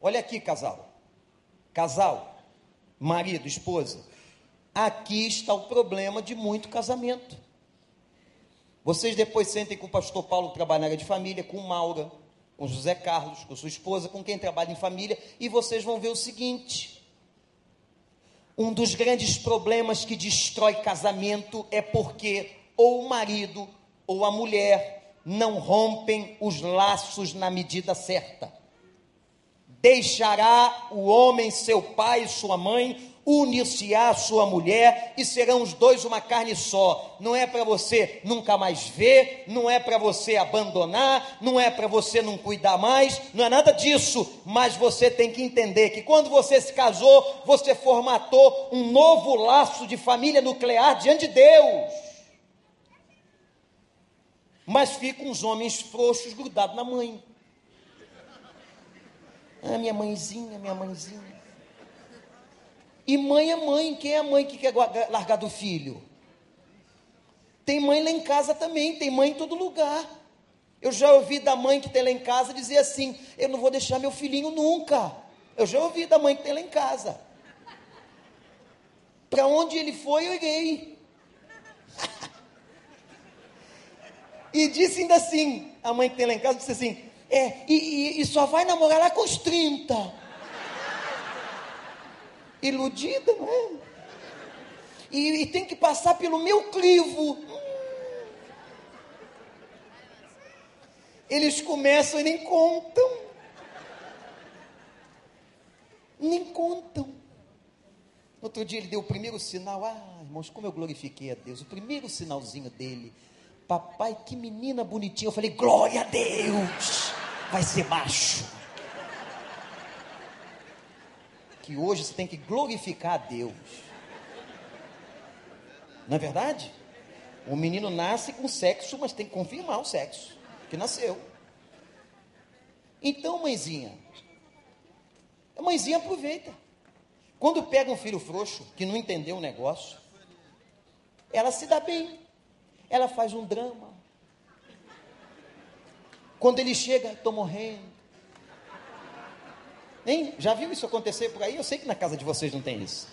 Olha aqui, casal. Casal, marido, esposa. Aqui está o problema de muito casamento. Vocês depois sentem com o pastor Paulo que trabalha na área de família, com Maura, com José Carlos, com sua esposa, com quem trabalha em família, e vocês vão ver o seguinte: um dos grandes problemas que destrói casamento é porque ou o marido ou a mulher não rompem os laços na medida certa. Deixará o homem seu pai e sua mãe, unir-se-á sua mulher e serão os dois uma carne só. Não é para você nunca mais ver, não é para você abandonar, não é para você não cuidar mais, não é nada disso. Mas você tem que entender que quando você se casou, você formatou um novo laço de família nuclear diante de Deus. Mas ficam uns homens frouxos grudados na mãe. Ah, minha mãezinha, minha mãezinha. E mãe é mãe. Quem é a mãe que quer largar do filho? Tem mãe lá em casa também, tem mãe em todo lugar. Eu já ouvi da mãe que tem lá em casa dizer assim: Eu não vou deixar meu filhinho nunca. Eu já ouvi da mãe que tem lá em casa. Para onde ele foi, eu irei. e disse ainda assim: A mãe que tem lá em casa disse assim: É, e, e, e só vai namorar lá com os 30 iludida, não é? E, e tem que passar pelo meu crivo. Eles começam e nem contam. Nem contam. Outro dia ele deu o primeiro sinal. Ah, irmãos, como eu glorifiquei a Deus. O primeiro sinalzinho dele. Papai, que menina bonitinha. Eu falei, glória a Deus. Vai ser macho que hoje você tem que glorificar a Deus. Não é verdade? O menino nasce com sexo, mas tem que confirmar o sexo que nasceu. Então, mãezinha, a mãezinha aproveita. Quando pega um filho frouxo, que não entendeu o negócio, ela se dá bem. Ela faz um drama. Quando ele chega, estou morrendo. Hein? Já viu isso acontecer por aí? Eu sei que na casa de vocês não tem isso.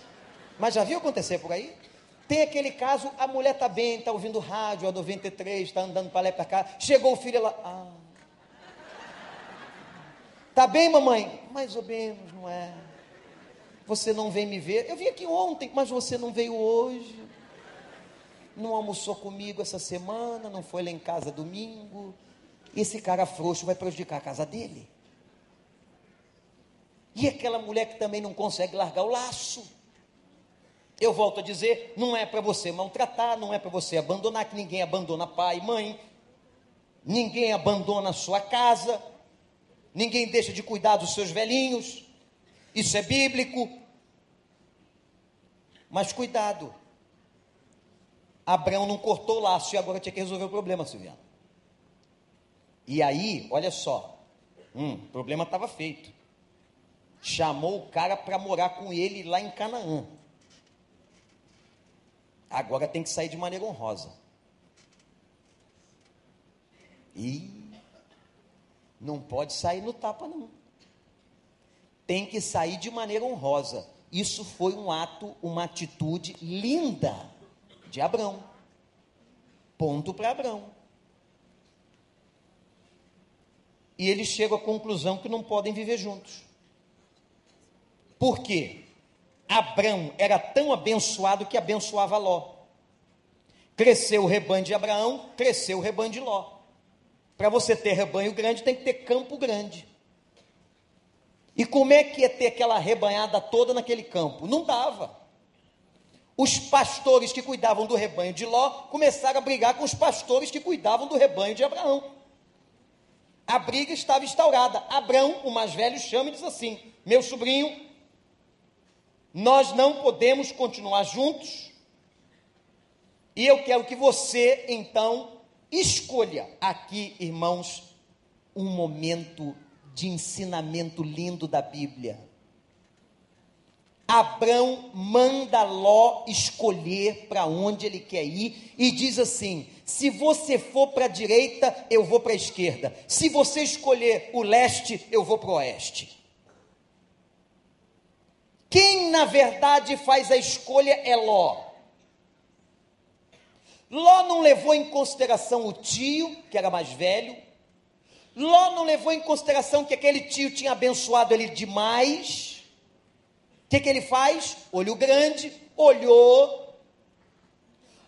Mas já viu acontecer por aí? Tem aquele caso, a mulher está bem, está ouvindo rádio, a 93, está andando para lá e para cá. Chegou o filho, ela. Ah. Tá bem, mamãe? Mais ou menos, não é? Você não vem me ver? Eu vim aqui ontem, mas você não veio hoje. Não almoçou comigo essa semana, não foi lá em casa domingo. Esse cara frouxo vai prejudicar a casa dele. E aquela mulher que também não consegue largar o laço. Eu volto a dizer, não é para você maltratar, não é para você abandonar, que ninguém abandona pai e mãe, ninguém abandona a sua casa, ninguém deixa de cuidar dos seus velhinhos, isso é bíblico. Mas cuidado, Abraão não cortou o laço e agora tinha que resolver o problema, Silviano. E aí, olha só, hum, o problema estava feito chamou o cara para morar com ele lá em Canaã. Agora tem que sair de maneira honrosa. E não pode sair no tapa, não. Tem que sair de maneira honrosa. Isso foi um ato, uma atitude linda de Abraão. Ponto para Abraão. E eles chegam à conclusão que não podem viver juntos. Por quê? Abraão era tão abençoado que abençoava Ló. Cresceu o rebanho de Abraão, cresceu o rebanho de Ló. Para você ter rebanho grande, tem que ter campo grande. E como é que ia ter aquela rebanhada toda naquele campo? Não dava. Os pastores que cuidavam do rebanho de Ló começaram a brigar com os pastores que cuidavam do rebanho de Abraão. A briga estava instaurada. Abraão, o mais velho, chama e diz assim: Meu sobrinho, nós não podemos continuar juntos. E eu quero que você, então, escolha aqui, irmãos, um momento de ensinamento lindo da Bíblia. Abrão manda Ló escolher para onde ele quer ir e diz assim: se você for para a direita, eu vou para a esquerda. Se você escolher o leste, eu vou para o oeste. Quem na verdade faz a escolha é Ló. Ló não levou em consideração o tio, que era mais velho. Ló não levou em consideração que aquele tio tinha abençoado ele demais. O que, que ele faz? Olho grande, olhou,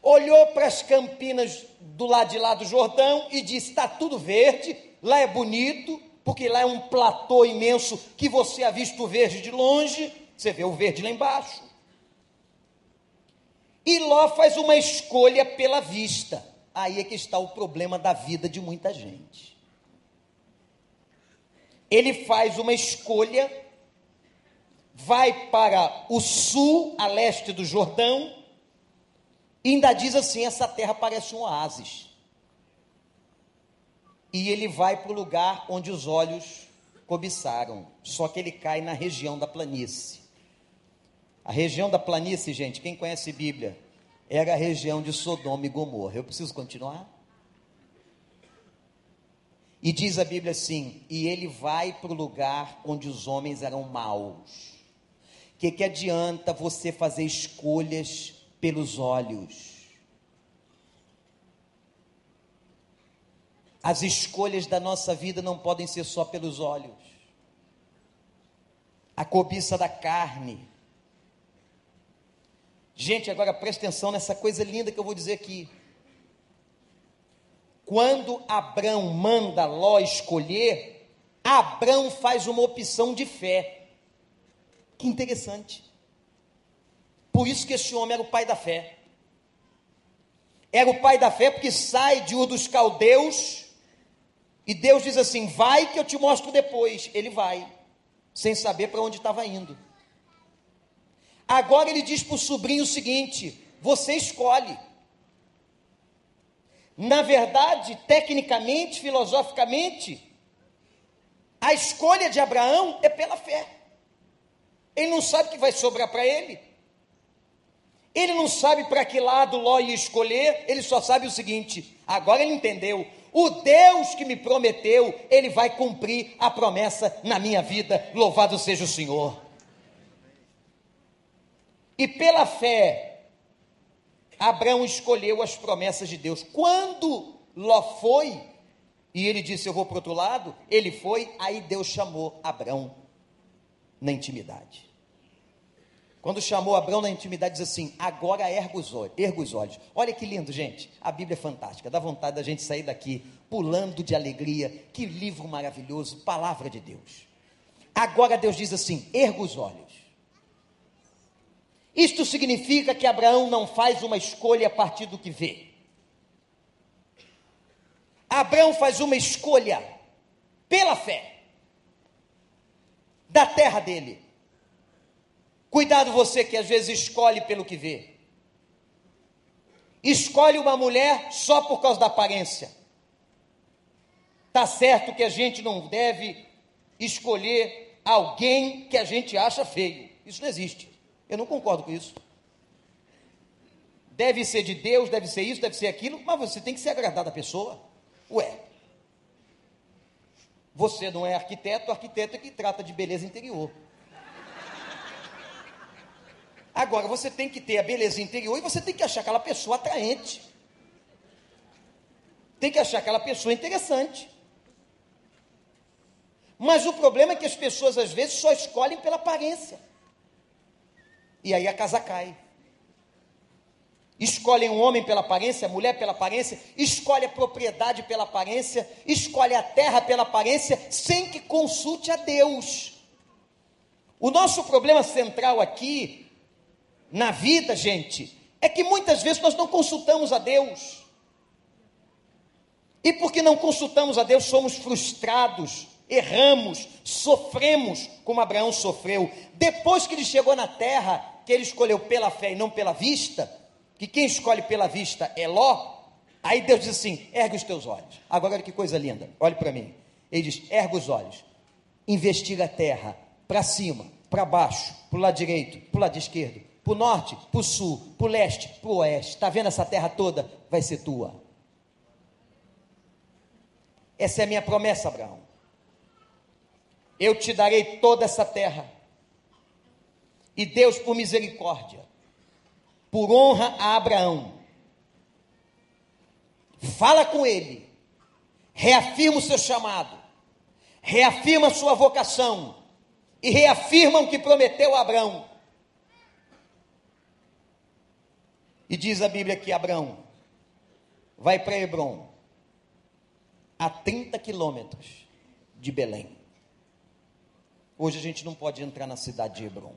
olhou para as campinas do lado de lá do Jordão e disse: está tudo verde, lá é bonito, porque lá é um platô imenso que você ha visto verde de longe, você vê o verde lá embaixo. E Ló faz uma escolha pela vista. Aí é que está o problema da vida de muita gente. Ele faz uma escolha, vai para o sul, a leste do Jordão, e ainda diz assim: essa terra parece um oásis. E ele vai para o lugar onde os olhos cobiçaram, só que ele cai na região da planície. A região da planície, gente, quem conhece Bíblia, era a região de Sodoma e Gomorra. Eu preciso continuar? E diz a Bíblia assim: e ele vai para o lugar onde os homens eram maus. O que, que adianta você fazer escolhas pelos olhos? As escolhas da nossa vida não podem ser só pelos olhos. A cobiça da carne, Gente, agora presta atenção nessa coisa linda que eu vou dizer aqui. Quando Abraão manda Ló escolher, Abraão faz uma opção de fé. Que interessante. Por isso que esse homem era o pai da fé. Era o pai da fé porque sai de Ur dos Caldeus e Deus diz assim: vai que eu te mostro depois. Ele vai, sem saber para onde estava indo. Agora ele diz para o sobrinho o seguinte: você escolhe. Na verdade, tecnicamente, filosoficamente, a escolha de Abraão é pela fé. Ele não sabe o que vai sobrar para ele. Ele não sabe para que lado Ló ia escolher, ele só sabe o seguinte: agora ele entendeu. O Deus que me prometeu, ele vai cumprir a promessa na minha vida. Louvado seja o Senhor. E pela fé, Abraão escolheu as promessas de Deus. Quando Ló foi, e ele disse: Eu vou para outro lado, ele foi, aí Deus chamou Abraão na intimidade. Quando chamou Abraão na intimidade, diz assim: Agora erga os, olhos, erga os olhos. Olha que lindo, gente. A Bíblia é fantástica. Dá vontade da gente sair daqui pulando de alegria. Que livro maravilhoso, palavra de Deus. Agora Deus diz assim: Erga os olhos. Isto significa que Abraão não faz uma escolha a partir do que vê. Abraão faz uma escolha pela fé da terra dele. Cuidado você que às vezes escolhe pelo que vê. Escolhe uma mulher só por causa da aparência. Tá certo que a gente não deve escolher alguém que a gente acha feio. Isso não existe. Eu não concordo com isso. Deve ser de Deus, deve ser isso, deve ser aquilo, mas você tem que ser agradado à pessoa. Ué. Você não é arquiteto, o arquiteto é que trata de beleza interior. Agora, você tem que ter a beleza interior e você tem que achar aquela pessoa atraente. Tem que achar aquela pessoa interessante. Mas o problema é que as pessoas às vezes só escolhem pela aparência. E aí a casa cai. Escolhem um homem pela aparência, a mulher pela aparência, escolhe a propriedade pela aparência, escolhe a terra pela aparência, sem que consulte a Deus. O nosso problema central aqui, na vida, gente, é que muitas vezes nós não consultamos a Deus. E porque não consultamos a Deus, somos frustrados, erramos, sofremos como Abraão sofreu. Depois que ele chegou na terra, que ele escolheu pela fé e não pela vista, que quem escolhe pela vista é Ló, aí Deus diz assim: ergue os teus olhos. Agora olha que coisa linda, olhe para mim. Ele diz: ergue os olhos, investiga a terra, para cima, para baixo, para o lado direito, para o lado esquerdo, para o norte, para o sul, para o leste, para o oeste. Está vendo essa terra toda? Vai ser tua. Essa é a minha promessa, Abraão. Eu te darei toda essa terra E Deus, por misericórdia, por honra a Abraão, fala com ele, reafirma o seu chamado, reafirma a sua vocação e reafirma o que prometeu a Abraão. E diz a Bíblia que Abraão vai para Hebron, a 30 quilômetros de Belém. Hoje a gente não pode entrar na cidade de Hebron.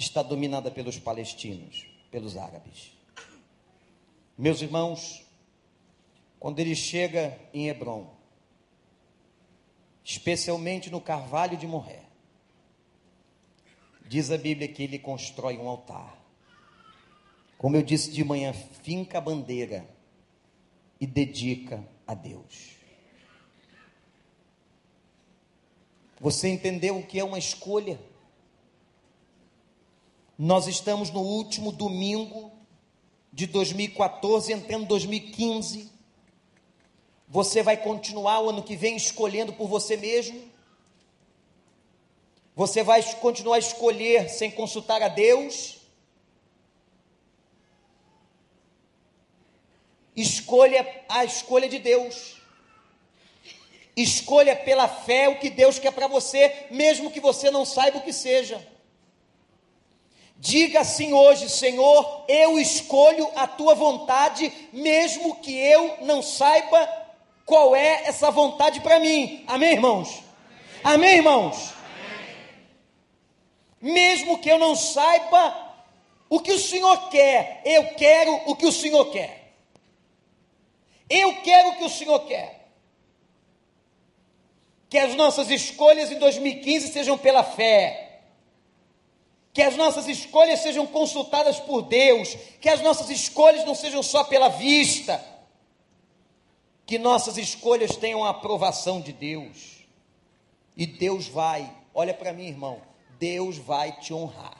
Está dominada pelos palestinos, pelos árabes. Meus irmãos, quando ele chega em Hebron, especialmente no Carvalho de Morré, diz a Bíblia que ele constrói um altar. Como eu disse de manhã, finca a bandeira e dedica a Deus. Você entendeu o que é uma escolha? Nós estamos no último domingo de 2014, entrando 2015. Você vai continuar o ano que vem escolhendo por você mesmo? Você vai continuar a escolher sem consultar a Deus? Escolha a escolha de Deus. Escolha pela fé o que Deus quer para você, mesmo que você não saiba o que seja. Diga assim hoje, Senhor, eu escolho a tua vontade, mesmo que eu não saiba qual é essa vontade para mim. Amém, irmãos? Amém, irmãos? Mesmo que eu não saiba o que o Senhor quer, eu quero o que o Senhor quer. Eu quero o que o Senhor quer que as nossas escolhas em 2015 sejam pela fé, que as nossas escolhas sejam consultadas por Deus, que as nossas escolhas não sejam só pela vista, que nossas escolhas tenham a aprovação de Deus, e Deus vai, olha para mim, irmão, Deus vai te honrar.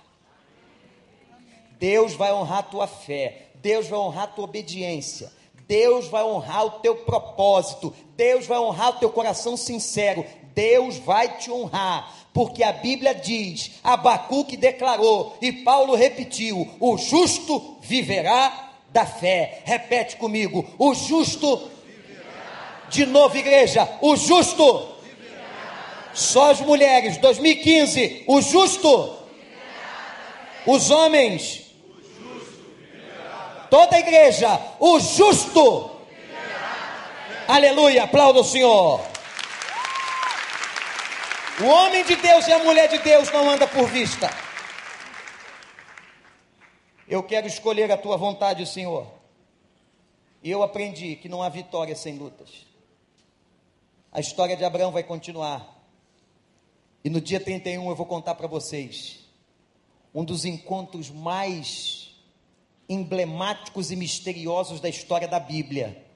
Deus vai honrar a tua fé, Deus vai honrar a tua obediência, Deus vai honrar o teu propósito, Deus vai honrar o teu coração sincero, Deus vai te honrar, porque a Bíblia diz, Abacuque declarou e Paulo repetiu: o justo viverá da fé. Repete comigo: o justo, de novo, igreja, o justo, só as mulheres, 2015, o justo, os homens, toda a igreja, o justo. Aleluia, aplauda o Senhor. O homem de Deus e a mulher de Deus não anda por vista. Eu quero escolher a tua vontade, Senhor. E eu aprendi que não há vitória sem lutas. A história de Abraão vai continuar. E no dia 31 eu vou contar para vocês um dos encontros mais emblemáticos e misteriosos da história da Bíblia.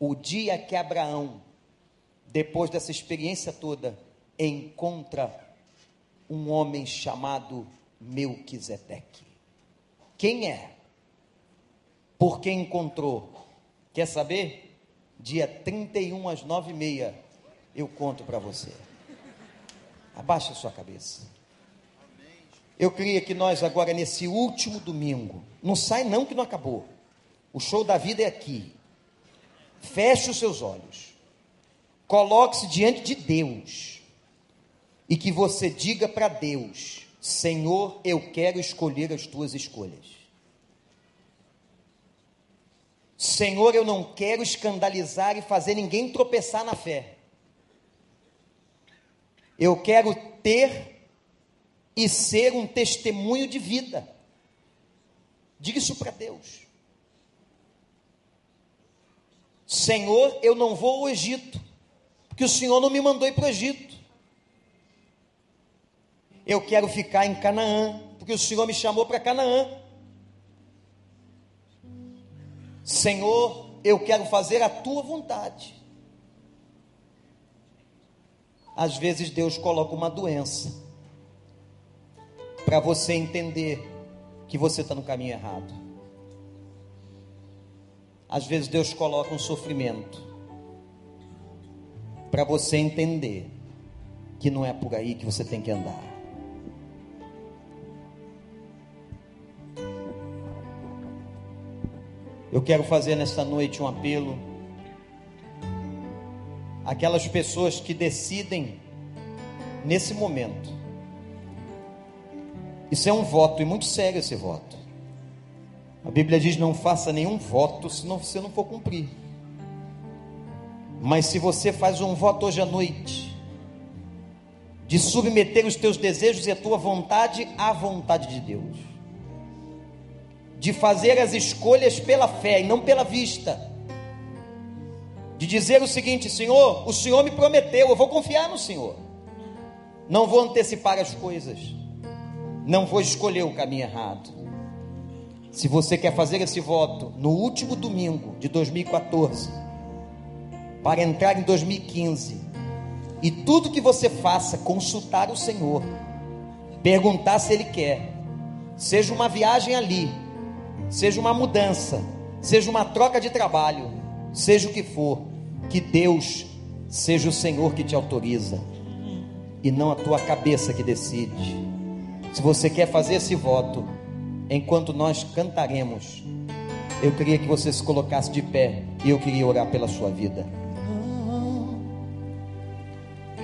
O dia que Abraão, depois dessa experiência toda, encontra um homem chamado Melquisedeque. Quem é? Por quem encontrou? Quer saber? Dia 31 às 9 e meia eu conto para você. Abaixa sua cabeça. Eu queria que nós agora nesse último domingo, não sai não que não acabou. O show da vida é aqui. Feche os seus olhos. Coloque-se diante de Deus. E que você diga para Deus: Senhor, eu quero escolher as tuas escolhas. Senhor, eu não quero escandalizar e fazer ninguém tropeçar na fé. Eu quero ter e ser um testemunho de vida. Diga isso para Deus. Senhor, eu não vou ao Egito, porque o Senhor não me mandou ir para o Egito. Eu quero ficar em Canaã, porque o Senhor me chamou para Canaã. Senhor, eu quero fazer a tua vontade. Às vezes Deus coloca uma doença para você entender que você está no caminho errado. Às vezes Deus coloca um sofrimento para você entender que não é por aí que você tem que andar. Eu quero fazer nesta noite um apelo àquelas pessoas que decidem nesse momento. Isso é um voto e muito sério esse voto. A Bíblia diz: não faça nenhum voto se não, você não for cumprir. Mas se você faz um voto hoje à noite, de submeter os teus desejos e a tua vontade à vontade de Deus, de fazer as escolhas pela fé e não pela vista. De dizer o seguinte: Senhor, o Senhor me prometeu, eu vou confiar no Senhor. Não vou antecipar as coisas. Não vou escolher o caminho errado. Se você quer fazer esse voto no último domingo de 2014, para entrar em 2015, e tudo que você faça, consultar o Senhor, perguntar se Ele quer, seja uma viagem ali, seja uma mudança, seja uma troca de trabalho, seja o que for, que Deus seja o Senhor que te autoriza e não a tua cabeça que decide. Se você quer fazer esse voto, enquanto nós cantaremos, eu queria que você se colocasse de pé e eu queria orar pela sua vida.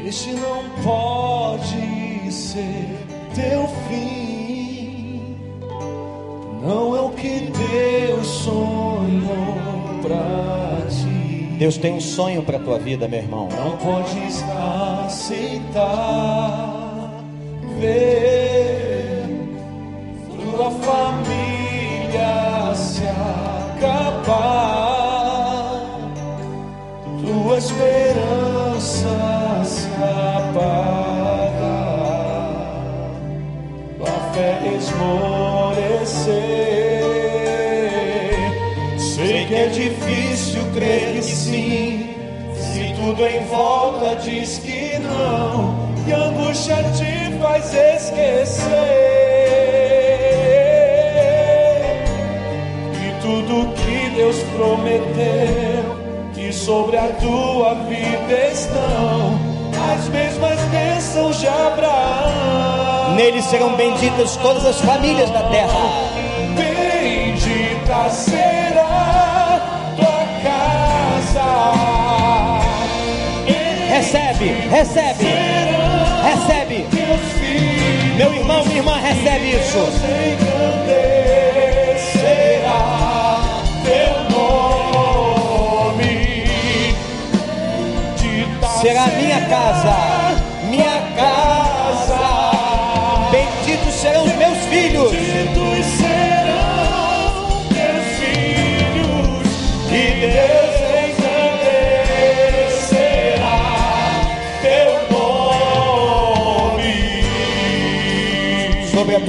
Este não pode ser teu fim. Não é o que Deus sonhou pra ti. Deus tem um sonho para a tua vida, meu irmão. Não podes aceitar ver tua família se acabar, tua esperança se apagar, fé esmorecer. Sei que é difícil crer que sim, se tudo em volta diz que não, e a angústia te faz esquecer. E tudo que Deus prometeu, que sobre a tua vida estão as mesmas bênçãos de Abraão. Nele serão benditas todas as famílias da terra. Bendita será tua casa. Recebe, recebe, recebe. Meu irmão, minha irmã, recebe isso. engrandecerá teu nome. Será minha casa,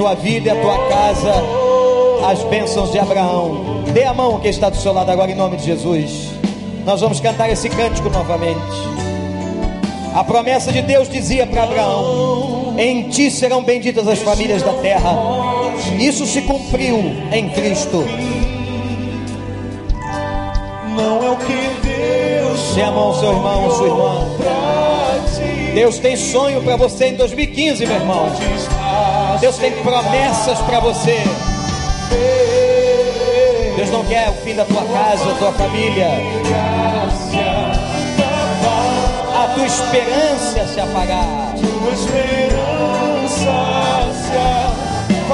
tua vida e a tua casa, as bênçãos de Abraão. Dê a mão que está do seu lado agora, em nome de Jesus. Nós vamos cantar esse cântico novamente. A promessa de Deus dizia para Abraão: Em ti serão benditas as famílias da terra. Isso se cumpriu em Cristo. Não é o que Deus Dê a mão seu irmão, sua irmã. Deus tem sonho para você em 2015, meu irmão. Deus tem promessas para você. Deus não quer o fim da tua casa, da tua família. A tua esperança se apagar.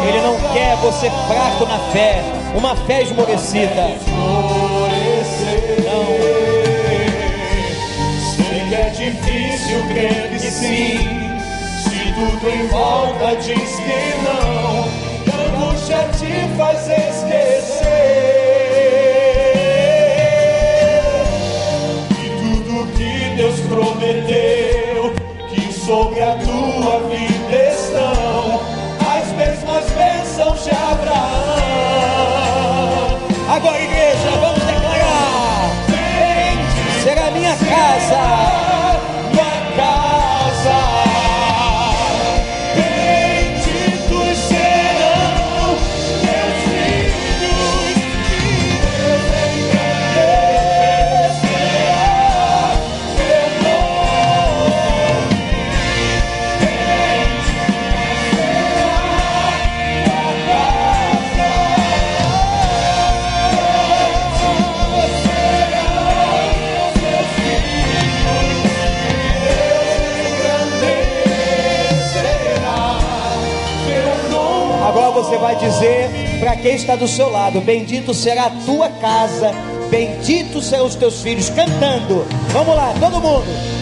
Ele não quer você fraco na fé, uma fé esmorecida. Não. Sei que é difícil crer que sim, tudo em volta diz que não, e a angústia te faz esquecer. E tudo que Deus prometeu, que sobre a tua vida quem está do seu lado: Bendito será a tua casa, bendito serão os teus filhos, cantando. Vamos lá, todo mundo.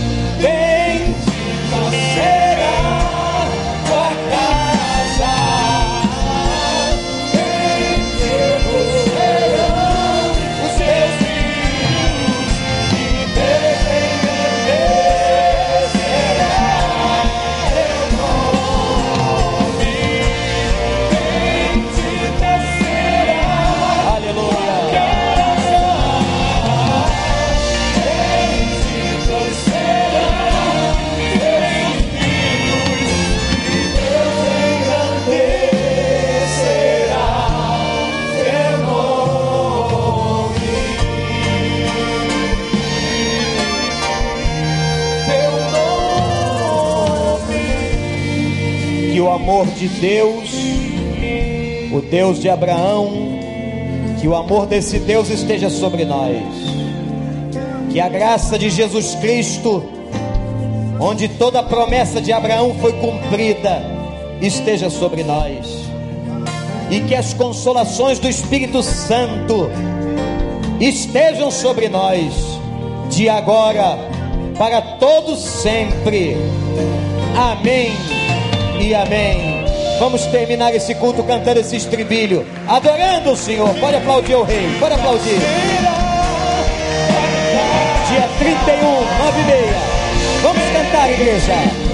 De Deus, o Deus de Abraão, que o amor desse Deus esteja sobre nós. Que a graça de Jesus Cristo, onde toda a promessa de Abraão foi cumprida, esteja sobre nós. E que as consolações do Espírito Santo estejam sobre nós, de agora para todos sempre. Amém e amém. Vamos terminar esse culto cantando esse estribilho, adorando o Senhor. Pode aplaudir o Rei, pode aplaudir. Dia 31, 9 e meia. Vamos cantar, igreja.